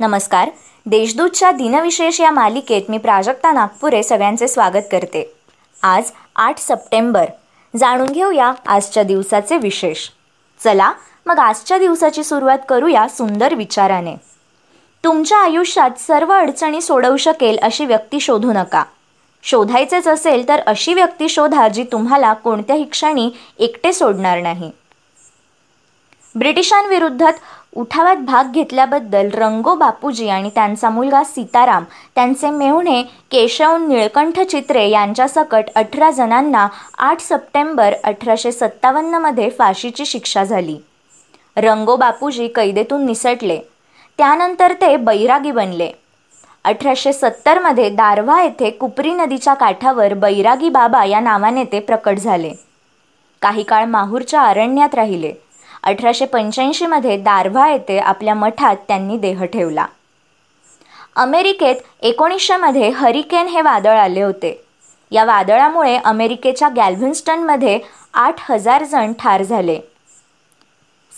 नमस्कार. देशदूतच्या दिनविशेष या मालिकेत मी प्राजक्ता नागपुरे सगळ्यांचे स्वागत करते. आज आठ सप्टेंबर. जाणून घेऊया आजच्या दिवसाचे विशेष. चला मग आजच्या दिवसाची सुरुवात करूया सुंदर विचाराने. तुमच्या आयुष्यात सर्व अडचणी सोडवू शकेल अशी व्यक्ती शोधू नका. शोधायचेच असेल तर अशी व्यक्ती शोधा जी तुम्हाला कोणत्याही क्षणी एकटे सोडणार नाही. ब्रिटिशांविरुद्धात उठावात भाग घेतल्याबद्दल रंगो बापूजी आणि त्यांचा मुलगा सीताराम त्यांचे मेहुणे केशव निळकंठ चित्रे यांच्यासकट अठरा जणांना आठ सप्टेंबर अठराशे सत्तावन्नमध्ये फाशीची शिक्षा झाली. रंगो बापूजी कैदेतून निसटले. त्यानंतर ते बैरागी बनले. अठराशे सत्तरमध्ये दारव्हा येथे कुपरी नदीच्या काठावर बैरागी बाबा या नावाने ते प्रकट झाले. काही काळ माहूरच्या अरण्यात राहिले. अठराशे पंच्याऐंशीमध्ये दारव्हा येथे आपल्या मठात त्यांनी देह ठेवला. अमेरिकेत एकोणीसशेमध्ये हरिकेन हे वादळ आले होते. या वादळामुळे अमेरिकेच्या गॅल्व्हिन्स्टनमध्ये आठ हजार जण ठार झाले.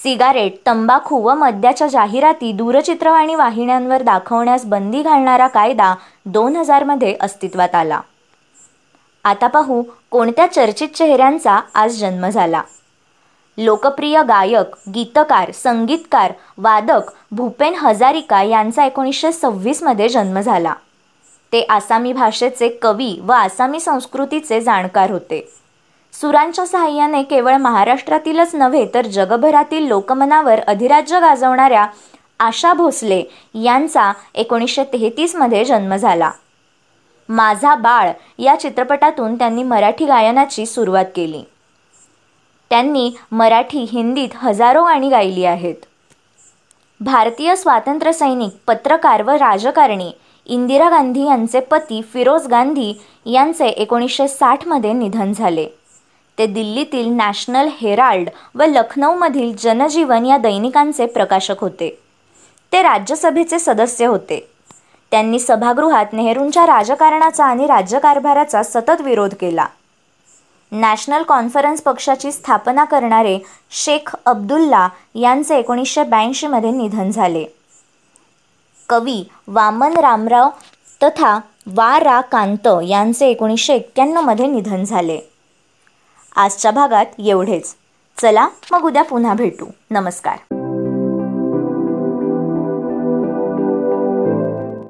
सिगारेट तंबाखू व मद्याच्या जाहिराती दूरचित्रवाणी वाहिन्यांवर दाखवण्यास बंदी घालणारा कायदा दोन हजारमध्ये अस्तित्वात आला. आता पाहू कोणत्या चर्चित चेहऱ्यांचा आज जन्म झाला. लोकप्रिय गायक गीतकार संगीतकार वादक भूपेन हजारिका यांचा एकोणीसशे सव्वीसमध्ये जन्म झाला. ते आसामी भाषेचे कवी व आसामी संस्कृतीचे जाणकार होते. सुरांच्या सहाय्याने केवळ महाराष्ट्रातीलच नव्हे तर जगभरातील लोकमनावर अधिराज्य गाजवणाऱ्या आशा भोसले यांचा एकोणीसशे तेहतीसमध्ये जन्म झाला. माझा बाळ या चित्रपटातून त्यांनी मराठी गायनाची सुरुवात केली. त्यांनी मराठी हिंदीत हजारो गाणी गायली आहेत. भारतीय स्वातंत्र्यसैनिक पत्रकार व राजकारणी इंदिरा गांधी यांचे पती फिरोज गांधी यांचे एकोणीसशे साठमध्ये निधन झाले. ते दिल्लीतील नॅशनल हेराल्ड व लखनौमधील जनजीवन या दैनिकांचे प्रकाशक होते. ते राज्यसभेचे सदस्य होते. त्यांनी सभागृहात नेहरूंच्या राजकारणाचा आणि राज्यकारभाराचा सतत विरोध केला. नॅशनल कॉन्फरन्स पक्षाची स्थापना करणारे शेख अब्दुल्ला यांचे एकोणीसशे ब्याऐंशीमध्ये निधन झाले. कवी वामन रामराव तथा वा. रा. कांत यांचे एकोणीसशे एक्क्याण्णवमध्ये निधन झाले. आजच्या भागात एवढेच. चला मग उद्या पुन्हा भेटू. नमस्कार.